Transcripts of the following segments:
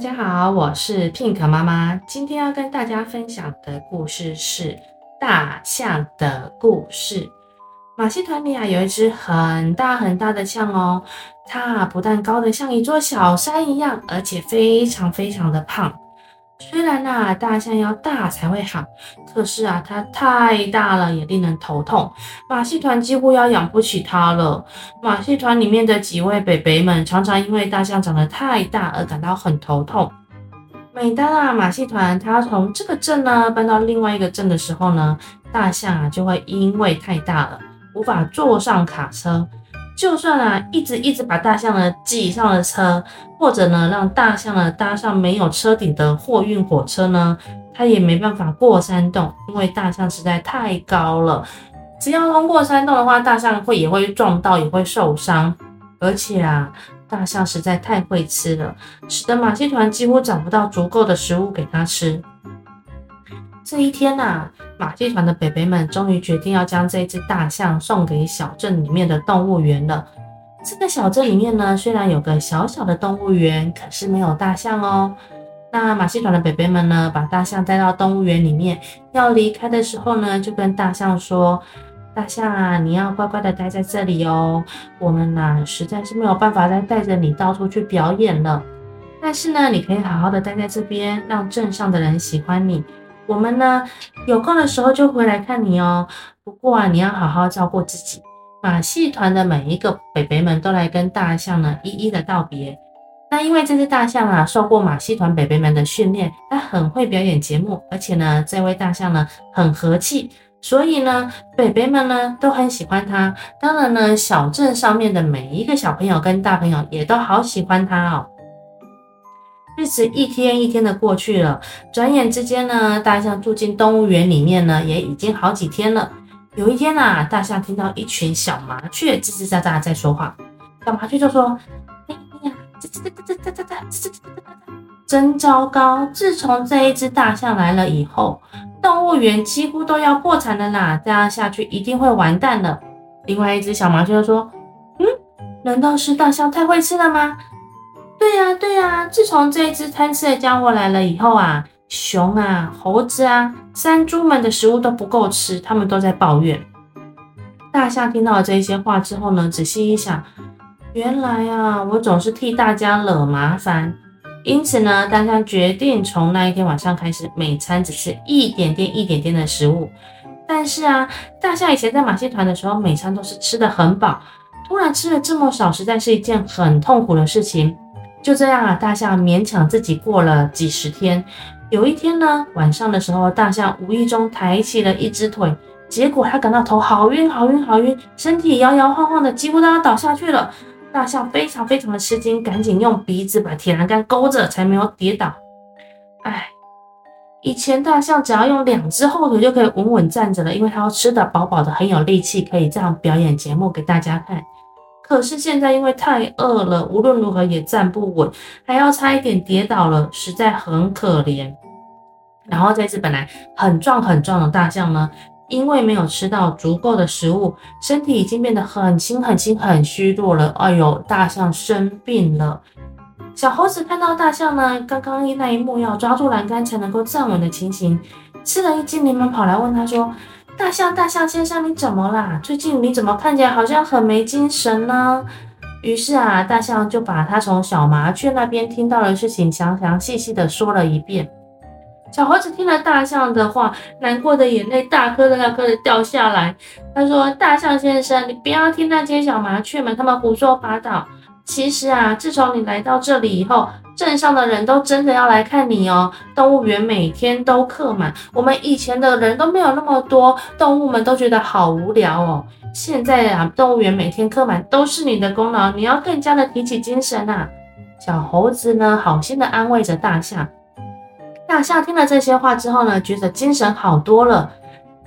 大家好，我是 Pink 妈妈。今天要跟大家分享的故事是大象的故事。马戏团里啊，有一只很大很大的象哦，它不但高得像一座小山一样，而且非常非常的胖。虽然啊，大象要大才会好，可是啊，它太大了，也令人头痛。马戏团几乎要养不起它了。马戏团里面的几位北北们常常因为大象长得太大而感到很头痛。每当啊，马戏团它要从这个镇呢搬到另外一个镇的时候呢，大象啊就会因为太大了，无法坐上卡车。就算啊，一直一直把大象呢挤上了车，或者呢让大象呢搭上没有车顶的货运火车呢，它也没办法过山洞，因为大象实在太高了。只要通过山洞的话，大象会也会撞到，也会受伤。而且啊，大象实在太会吃了，使得马戏团几乎找不到足够的食物给它吃。这一天呐、马戏团的北北们终于决定要将这只大象送给小镇里面的动物园了。这个小镇里面呢，虽然有个小小的动物园，可是没有大象哦。那马戏团的北北们呢，把大象带到动物园里面，要离开的时候呢，就跟大象说：“大象啊，你要乖乖的待在这里哦。我们呐、实在是没有办法再带着你到处去表演了。但是呢，你可以好好的待在这边，让镇上的人喜欢你。”我们呢，有空的时候就回来看你哦。不过啊，你要好好照顾自己。马戏团的每一个北北们都来跟大象呢一一的道别。那因为这只大象啊，受过马戏团北北们的训练，它很会表演节目，而且呢，这位大象呢很和气，所以呢，北北们呢都很喜欢它。当然呢，小镇上面的每一个小朋友跟大朋友也都好喜欢它哦。日子一天一天的过去了，转眼之间呢，大象住进动物园里面呢，也已经好几天了。有一天啊，大象听到一群小麻雀吱吱喳喳在说话，小麻雀就说：“哎呀，吱吱吱吱吱吱吱吱吱吱吱，真糟糕！自从这一只大象来了以后，动物园几乎都要破产了啦，这样下去一定会完蛋了。”另外一只小麻雀就说：“嗯，难道是大象太会吃了吗？”对呀，对呀，自从这只贪吃的家伙来了以后啊，熊啊、猴子啊、山猪们的食物都不够吃，他们都在抱怨。大象听到了这些话之后呢，仔细一想，原来啊，我总是替大家惹麻烦。因此呢，大象决定从那一天晚上开始，每餐只吃一点点、一点点的食物。但是啊，大象以前在马戏团的时候，每餐都是吃得很饱，突然吃了这么少，实在是一件很痛苦的事情。就这样啊，大象勉强自己过了几十天。有一天呢，晚上的时候，大象无意中抬起了一只腿，结果他感到头好晕、好晕、好晕，身体摇摇晃晃的，几乎都要倒下去了。大象非常非常的吃惊，赶紧用鼻子把铁栏杆勾着，才没有跌倒。哎，以前大象只要用两只后腿就可以稳稳站着了，因为它要吃得饱饱的，很有力气，可以这样表演节目给大家看。可是现在因为太饿了，无论如何也站不稳，还要差一点跌倒了，实在很可怜。然后这只本来很壮很壮的大象呢，因为没有吃到足够的食物，身体已经变得很轻很轻很虚弱了。哎呦，大象生病了。小猴子看到大象呢，刚刚那一幕要抓住栏杆才能够站稳的情形，吃了一惊，连忙跑来问他说。大象，大象先生，你怎么啦？最近你怎么看起来好像很没精神呢？于是啊，大象就把他从小麻雀那边听到的事情详详细细的说了一遍。小猴子听了大象的话，难过的眼泪大颗的大颗的掉下来。他说：“大象先生，你不要听那些小麻雀们，他们胡说八道。其实啊，自从你来到这里以后。”镇上的人都真的要来看你哦，动物园每天都客满，我们以前的人都没有那么多，动物们都觉得好无聊哦。现在啊，动物园每天客满都是你的功劳，你要更加的提起精神啊。小猴子呢，好心的安慰着大象。大象听了这些话之后呢，觉得精神好多了。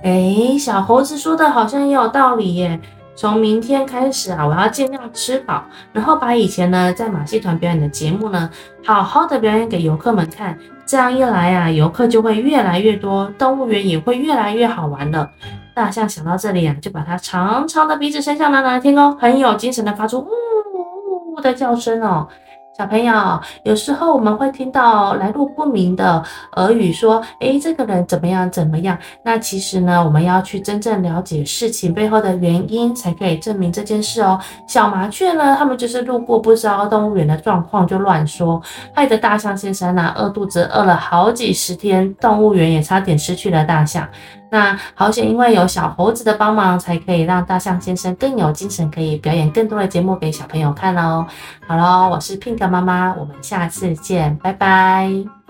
诶，小猴子说的好像也有道理耶。从明天开始啊，我要尽量吃饱，然后把以前呢在马戏团表演的节目呢，好好的表演给游客们看。这样一来啊，游客就会越来越多，动物园也会越来越好玩了。大象想到这里啊，就把它长长的鼻子伸向蓝蓝的天空，很有精神的发出呜呜呜的叫声哦。小朋友，有时候我们会听到来路不明的耳语，说：“诶，这个人怎么样怎么样？”那其实呢，我们要去真正了解事情背后的原因，才可以证明这件事哦。小麻雀呢，他们就是路过不知道动物园的状况就乱说，害得大象先生呢饿肚子饿了好几十天，动物园也差点失去了大象。那好险，因为有小猴子的帮忙，才可以让大象先生更有精神，可以表演更多的节目给小朋友看哦。好喽，我是 Pink 妈妈，我们下次见，拜拜。